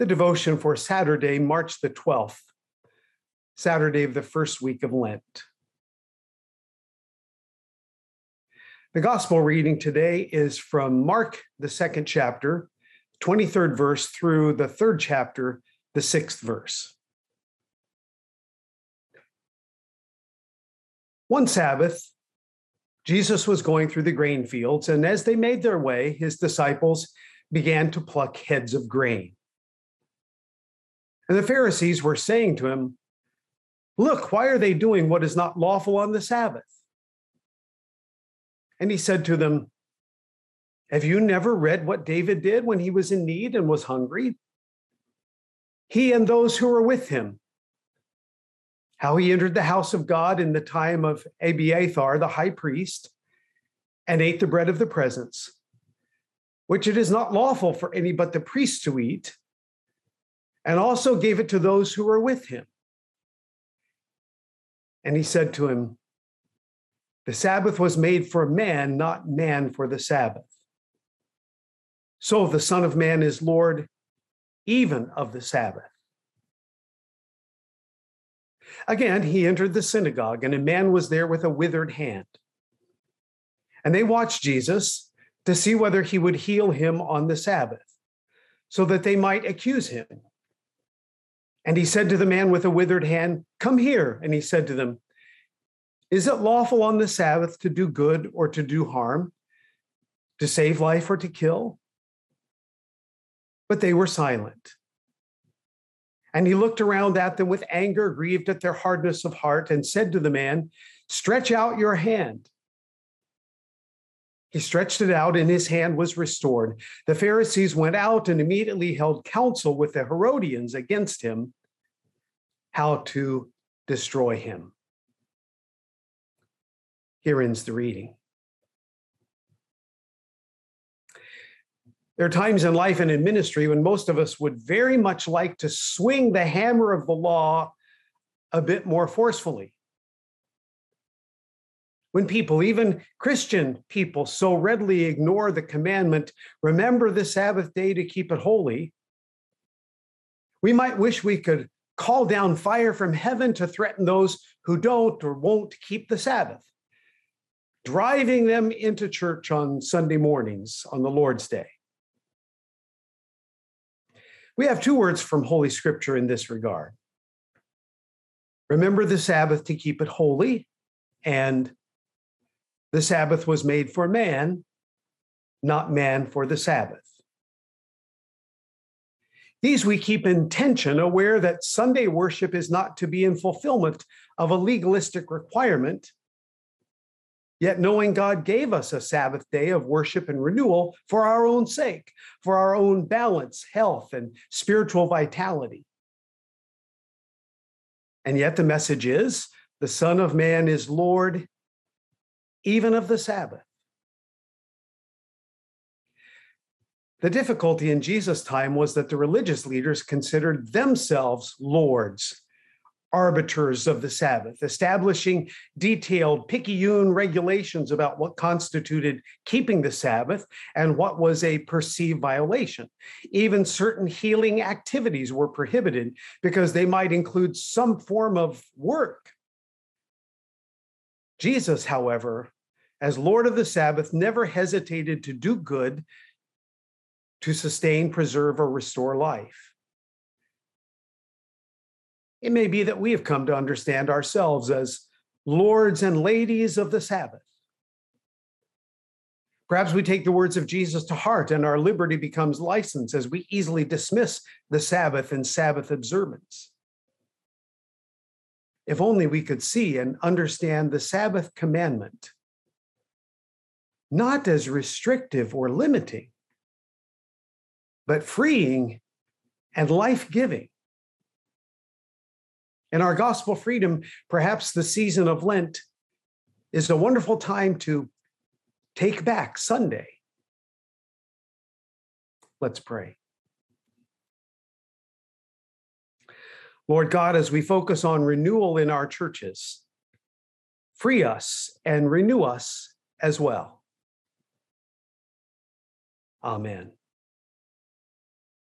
the devotion for Saturday, March the 12th, Saturday of the first week of Lent. The gospel reading today is from Mark, the second chapter, 23rd verse through the third chapter, the sixth verse. One Sabbath, Jesus was going through the grain fields, and as they made their way, his disciples began to pluck heads of grain. And the Pharisees were saying to him, Look, why are they doing what is not lawful on the Sabbath? And he said to them, Have you never read what David did when he was in need and was hungry? He and those who were with him. How he entered the house of God in the time of Abiathar, the high priest, and ate the bread of the presence, which it is not lawful for any but the priest to eat, and also gave it to those who were with him. And he said to him, The Sabbath was made for man, not man for the Sabbath. So the Son of Man is Lord even of the Sabbath. Again, he entered the synagogue, and a man was there with a withered hand. And they watched Jesus to see whether he would heal him on the Sabbath, so that they might accuse him. And he said to the man with a withered hand, Come here. And he said to them, Is it lawful on the Sabbath to do good or to do harm, to save life or to kill? But they were silent. And he looked around at them with anger, grieved at their hardness of heart, and said to the man, Stretch out your hand. He stretched it out, and his hand was restored. The Pharisees went out and immediately held counsel with the Herodians against him, how to destroy him. Here ends the reading. There are times in life and in ministry when most of us would very much like to swing the hammer of the law a bit more forcefully when people, even Christian people, so readily ignore the commandment, remember the Sabbath day to keep it holy, we might wish we could call down fire from heaven to threaten those who don't or won't keep the Sabbath, driving them into church on Sunday mornings on the Lord's Day. We have two words from Holy Scripture in this regard. Remember the Sabbath to keep it holy, and the Sabbath was made for man, not man for the Sabbath. These we keep in tension, aware that Sunday worship is not to be in fulfillment of a legalistic requirement, yet knowing God gave us a Sabbath day of worship and renewal for our own sake, for our own balance, health, and spiritual vitality. And yet the message is the Son of Man is Lord even of the Sabbath. The difficulty in Jesus' time was that the religious leaders considered themselves lords, arbiters of the Sabbath, establishing detailed picayune regulations about what constituted keeping the Sabbath and what was a perceived violation. Even certain healing activities were prohibited because they might include some form of work. Jesus, however, as Lord of the Sabbath, never hesitated to do good to sustain, preserve, or restore life. It may be that we have come to understand ourselves as lords and ladies of the Sabbath. Perhaps we take the words of Jesus to heart and our liberty becomes license as we easily dismiss the Sabbath and Sabbath observance. If only we could see and understand the Sabbath commandment not as restrictive or limiting, but freeing and life giving. In our gospel freedom, perhaps the season of Lent is a wonderful time to take back Sunday. Let's pray. Lord God, as we focus on renewal in our churches, free us and renew us as well. Amen.